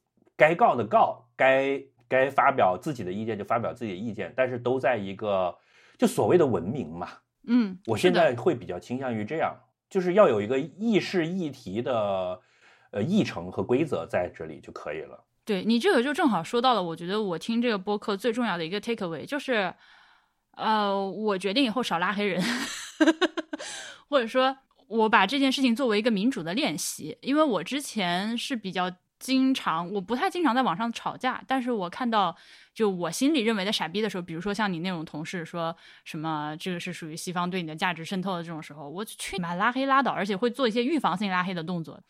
该告的告，该该发表自己的意见就发表自己的意见，但是都在一个就所谓的文明嘛。嗯，我现在会比较倾向于这样，就是要有一个议事议题的，呃，议程和规则在这里就可以了。对你这个就正好说到了，我觉得我听这个播客最重要的一个 take away 就是，呃，我决定以后少拉黑人，或者说我把这件事情作为一个民主的练习，因为我之前是比较。经常我不太经常在网上吵架，但是我看到就我心里认为的傻逼的时候，比如说像你那种同事说什么这个是属于西方对你的价值渗透的这种时候，我去你妈拉黑拉倒，而且会做一些预防性拉黑的动作。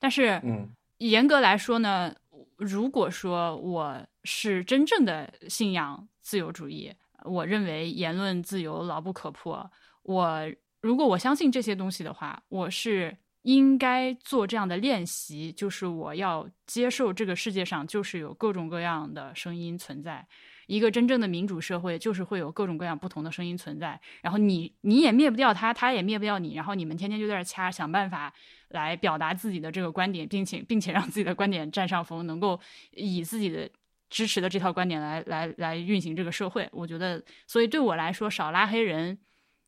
但是，嗯，严格来说呢，如果说我是真正的信仰自由主义，我认为言论自由牢不可破。我如果我相信这些东西的话，我是。应该做这样的练习，就是我要接受这个世界上就是有各种各样的声音存在。一个真正的民主社会就是会有各种各样不同的声音存在。然后你你也灭不掉他，他也灭不掉你。然后你们天天就在这掐，想办法来表达自己的这个观点，并且并且让自己的观点占上风，能够以自己的支持的这套观点来来来运行这个社会。我觉得，所以对我来说，少拉黑人，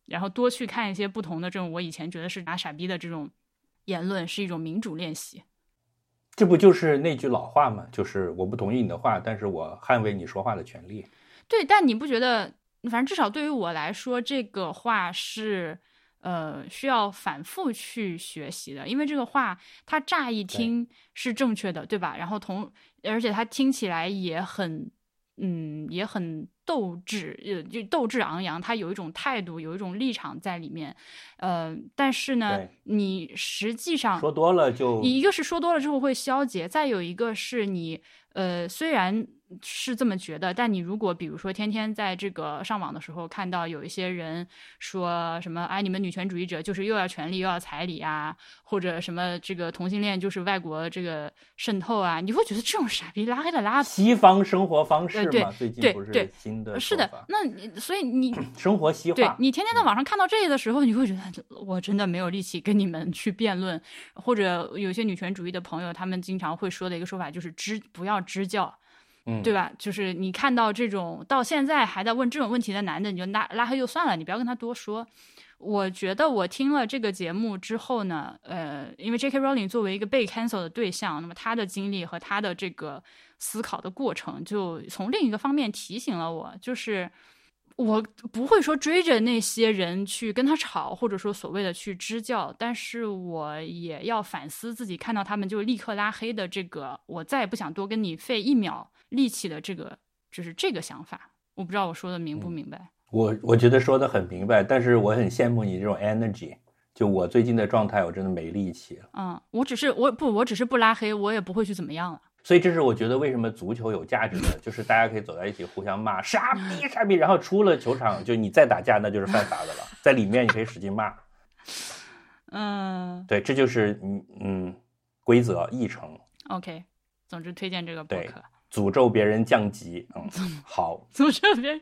然后多去看一些不同的这种我以前觉得是拿傻逼的这种。言论是一种民主练习，这不就是那句老话吗？就是我不同意你的话，但是我捍卫你说话的权利。对，但你不觉得？反正至少对于我来说，这个话是呃需要反复去学习的，因为这个话它乍一听是正确的，对吧？然后同而且它听起来也很嗯也很。斗志，呃，就斗志昂扬，他有一种态度，有一种立场在里面。呃，但是呢，你实际上说多了就你一个是说多了之后会消解，再有一个是你呃虽然是这么觉得，但你如果比如说天天在这个上网的时候看到有一些人说什么哎你们女权主义者就是又要权利又要彩礼啊，或者什么这个同性恋就是外国这个渗透啊，你会觉得这种傻逼拉黑的拉。西方生活方式呃对嘛，最近不对对是新的是的，那你所以你 生活西化，对你天天在网上看到这些的时候，你会觉得我真的没有力气跟你们去辩论，或者有些女权主义的朋友，他们经常会说的一个说法就是支不要支教，嗯，对吧？就是你看到这种到现在还在问这种问题的男的，你就拉拉黑就算了，你不要跟他多说。我觉得我听了这个节目之后呢，呃，因为 J.K. Rowling 作为一个被 cancel 的对象，那么他的经历和他的这个思考的过程，就从另一个方面提醒了我，就是我不会说追着那些人去跟他吵，或者说所谓的去支教，但是我也要反思自己，看到他们就立刻拉黑的这个，我再也不想多跟你费一秒力气的这个，就是这个想法。我不知道我说的明不明白。我我觉得说的很明白，但是我很羡慕你这种 energy。就我最近的状态，我真的没力气了。嗯，我只是我不，我只是不拉黑，我也不会去怎么样了。所以这是我觉得为什么足球有价值的，就是大家可以走在一起互相骂傻逼傻逼，然后出了球场就你再打架那就是犯法的了，在里面你可以使劲骂。嗯对，这就是嗯嗯规则议程，，OK，总之推荐这个博客。诅咒别人降级。嗯，好，诅咒别人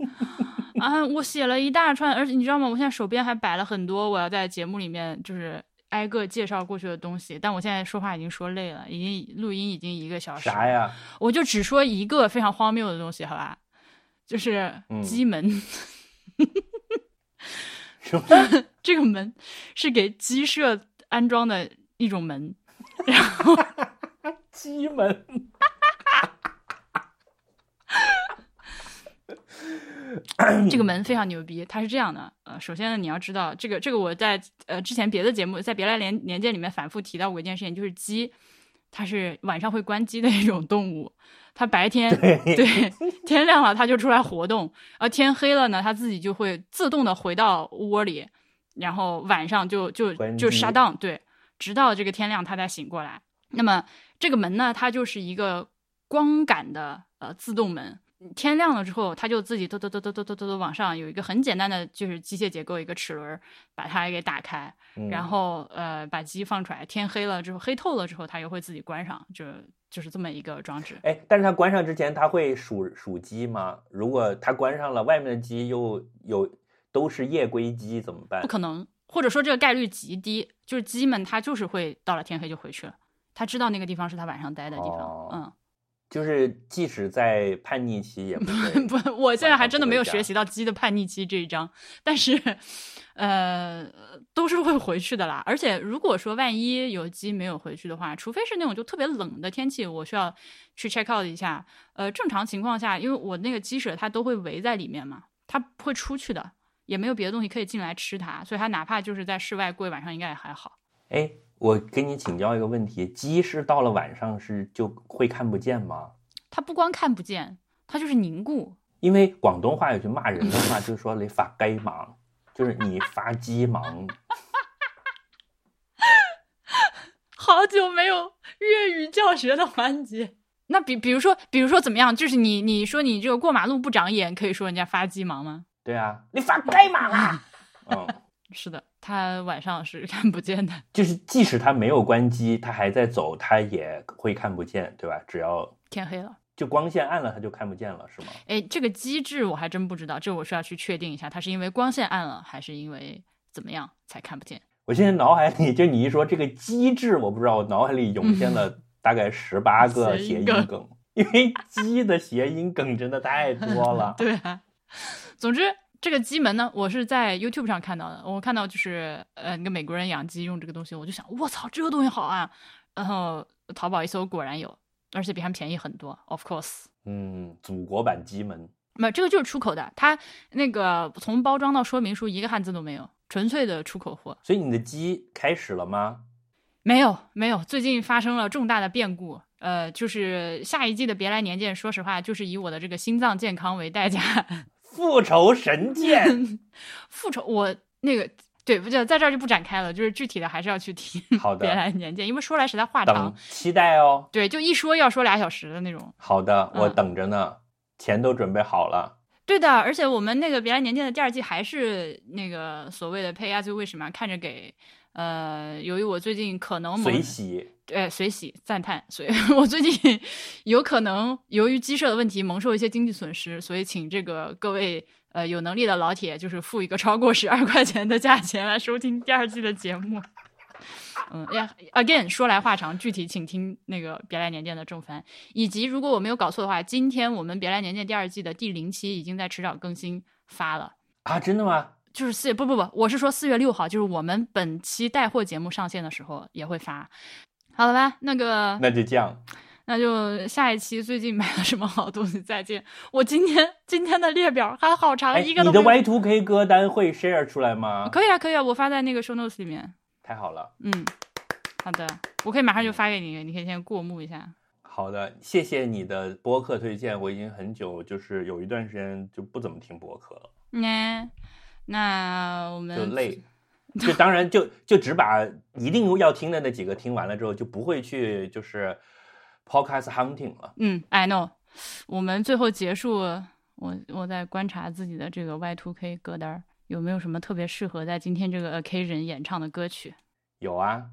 啊？我写了一大串，而且你知道吗？我现在手边还摆了很多我要在节目里面就是挨个介绍过去的东西，但我现在说话已经说累了，已经录音已经一个小时。啥？呀？我就只说一个非常荒谬的东西，好吧？就是嗯机门，什么？这个门是给鸡舍安装的一种门，然后 鸡门？这个门非常牛逼，它是这样的，呃，首先呢，你要知道这个这个我在呃之前别的节目在别来连连接里面反复提到过一件事情，就是鸡，它是晚上会关机的一种动物，它白天对对天亮了它就出来活动，而天黑了呢，它自己就会自动的回到窝里，然后晚上就就就关机 shut down，对，直到这个天亮它才醒过来。那么这个门呢，它就是一个光感的呃自动门。天亮了之后，它就自己嘟嘟嘟嘟嘟嘟嘟嘟往上有一个很简单的，就是机械结构一个齿轮，把它给打开，嗯然后呃把鸡放出来。天黑了之后，黑透了之后，它又会自己关上，就就是这么一个装置。哎，但是它关上之前，它会数数鸡吗？如果它关上了，外面的鸡又有都是夜归鸡怎么办不？可能，或者说这个概率极低，就是鸡们它就是会到了天黑就回去了，它知道那个地方是它晚上待的地方。哦就是即使在叛逆期也不 不，我现在还真的没有学习到鸡的叛逆期这一章，但是，呃，都是会回去的啦。而且如果说万一有鸡没有回去的话，除非是那种就特别冷的天气，我需要去 check out 一下。呃，正常情况下，因为我那个鸡舍它都会围在里面嘛，它不会出去的，也没有别的东西可以进来吃它，所以它哪怕就是在室外过一晚上，应该也还好。哎，我给你请教一个问题：鸡是到了晚上是就会看不见吗？它不光看不见，它就是凝固。因为广东话有句骂人的话，就是说你发鸡盲，就是你发鸡盲。好久没有粤语教学的环节。那比比如说，比如说怎么样？就是你你说你这个过马路不长眼，可以说人家发鸡盲吗？对啊，你发鸡盲啊！嗯，是的，它晚上是 看不见的。就是即使它没有关机，它还在走，它也会看不见，对吧？只要天黑了，就光线暗了，它就看不见了，是吗？哎，这个机制我还真不知道，这我需要去确定一下，它是因为光线暗了，还是因为怎么样才看不见？我现在脑海里就你一说这个机制，我不知道，我脑海里涌现了大概十八个谐音梗梗，因为鸡的谐音梗真的太多了。对啊，总之这个鸡门呢，我是在 YouTube 上看到的。我看到就是呃，那个美国人养鸡用这个东西，我就想，我操，这个东西好啊！然后淘宝一搜，果然有，而且比他们便宜很多。Of course，嗯，祖国版鸡门，没有这个就是出口的，它那个从包装到说明书一个汉字都没有，纯粹的出口货。所以你的鸡开始了吗？没有没有，最近发生了重大的变故，呃，就是下一季的《别来年鉴》，说实话，就是以我的这个心脏健康为代价，复仇神剑。复仇我那个对，不就在这儿就不展开了，就是具体的还是要去听 好的《别，来年见》，因为说来实在话长，期待哦。对，就一说要说俩小时的那种。好的，我嗯等着呢，钱都准备好了。对的，而且我们那个《别来年见》的第二季还是那个所谓的 Pay as you wish 嘛，看着给。呃，由于我最近可能某随喜，对，随喜赞叹，所以 我最近有可能由于鸡舍的问题蒙受一些经济损失，所以请这个各位呃有能力的老铁，就是付一个超过十二块钱的价钱来收听第二季的节目。嗯呀，again 说来话长，具体请听那个《别来年见》的正番，以及如果我没有搞错的话，今天我们《别来年见》第二季的第零期已经在迟早更新发了。啊，真的吗？就是四月不不不，我是说四月六号，就是我们本期带货节目上线的时候也会发。好了吧，那个那就这样。那就下一期最近买了什么好东西再见。我今天今天的列表还好长，哎，一个都你的 Y two K 歌单会 share 出来吗？可以啊可以啊，我发在那个 show notes 里面。太好了，嗯，好的，我可以马上就发给你，你可以先过目一下。好的，谢谢你的播客推荐。我已经很久就是有一段时间就不怎么听播客了，嗯，那我们就累。就当然就就只把一定要听的那几个听完了之后，就不会去就是 podcast hunting 了。嗯，I know。我们最后结束，我我在观察自己的这个 Y Two K 歌单儿有没有什么特别适合在今天这个 occasion 演唱的歌曲。有啊，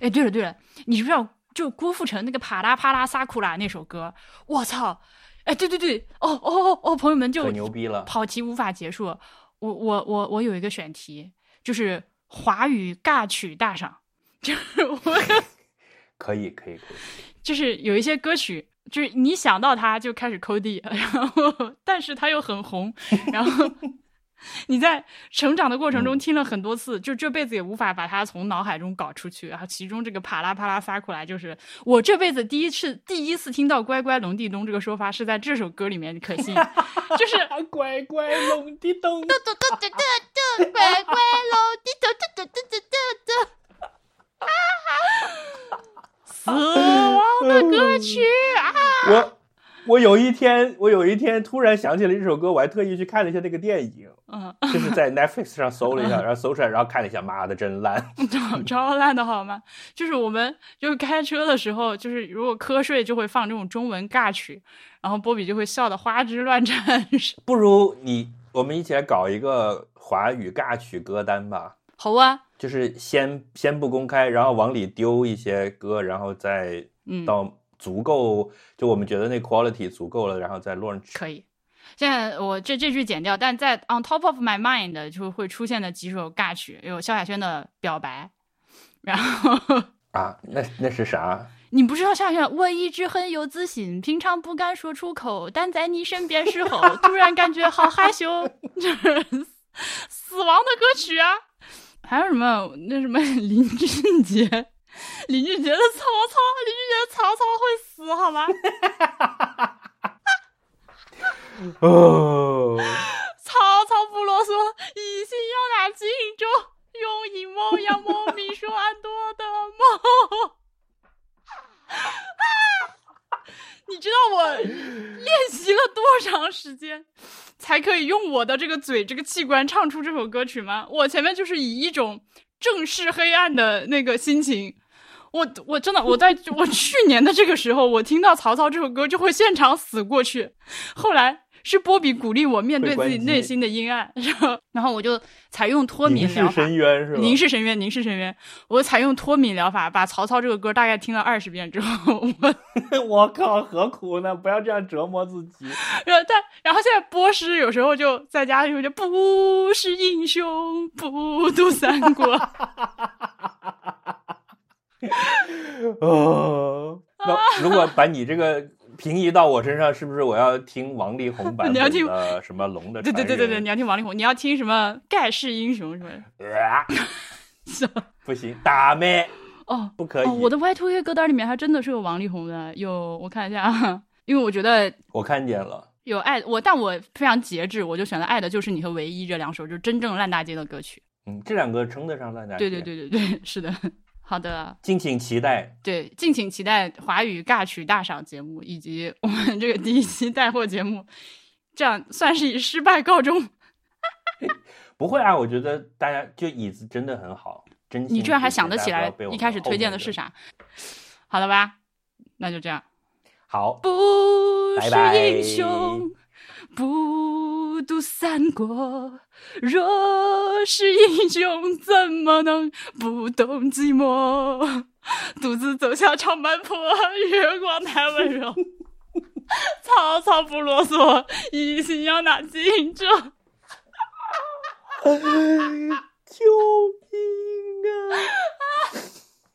哎，对了对了，你知不知道就郭富城那个啪啦啪啦萨库拉那首歌？我操！哎，对对对，哦哦哦哦，朋友们就可牛逼了。跑题无法结束。我我我我有一个选题，就是华语尬曲大赏，就是我可以可以可以，就是有一些歌曲，就是你想到它就开始抠地，然后但是它又很红，然后 你在成长的过程中嗯听了很多次，就这辈子也无法把它从脑海中搞出去。然后其中这个啪啦啪啦发过来，就是我这辈子第一次第一次听到“乖乖龙地咚”这个说法是在这首歌里面可信，就是 乖乖龙地咚，嘟嘟嘟嘟嘟，乖乖龙地嘟嘟嘟嘟嘟嘟嘟，死亡的歌曲啊！我我有一天我有一天突然想起了这首歌，我还特意去看了一下那个电影，嗯，就是在 Netflix 上搜了一下，然后搜出来，然后看了一下，妈的真烂。超超烂的好吗？就是我们就是开车的时候，就是如果瞌睡就会放这种中文尬曲，然后波比就会笑得花枝乱颤。不如你我们一起来搞一个华语尬曲歌单吧，好啊，就是先先不公开，然后往里丢一些歌，然后再嗯，到足够，就我们觉得那 quality 足够了，然后再 launch。可以。现在我这这句剪掉，但在 on top of my mind 就会出现的几首尬曲，有萧亚轩的《表白》，然后 啊，那那是啥？你不知道萧亚轩，我一直很有自信，平常不敢说出口，但在你身边时候，突然感觉好害羞，就是死亡的歌曲啊。还有什么那什么 林俊杰，林俊杰的曹操，林俊杰的曹操会死好吗？哦，曹操不啰嗦，一心要打荆州，用一梦让梦迷说安多的梦。你知道我练习了多长时间，才可以用我的这个嘴这个器官唱出这首歌曲吗？我前面就是以一种正视黑暗的那个心情。我我真的我在我去年的这个时候，我听到曹操这首歌就会现场死过去。后来是波比鼓励我面对自己内心的阴暗，然后然后我就采用脱凝视敏疗法。深渊是吧？凝视深渊，凝视深渊。我采用脱敏疗法，把曹操这个歌大概听了二十遍之后，我 我靠，何苦呢？不要这样折磨自己。然后但然后现在播诗有时候就在家里就不是英雄不读三国，哦，啊那如果把你这个平移到我身上，是不是我要听王力宏版 你要听本的什么龙的对对对对对，你要听王力宏，你要听什么盖世英雄什么 不行，打妹哦不可以。哦，我的 Y Two K 歌单里面还真的是有王力宏的，有我看一下啊，因为我觉得我看见了，有爱我，但我非常节制，我就选了《爱的就是你》和《唯一》这两首，就是真正烂大街的歌曲。嗯，这两个称得上烂大街。对对，对对对，是的。好的，敬请期待。对，敬请期待华语尬曲大赏节目以及我们这个第一期带货节目，这样算是以失败告终。不会啊，我觉得大家就椅子真的很好，真你居然还想得起来一开始推荐的是啥？好了吧，那就这样。好，不是拜拜英雄不读三国，若是英雄怎么能不懂寂寞？独自走下长坂坡，月光太温柔。曹操不啰嗦，一心要拿荆州。救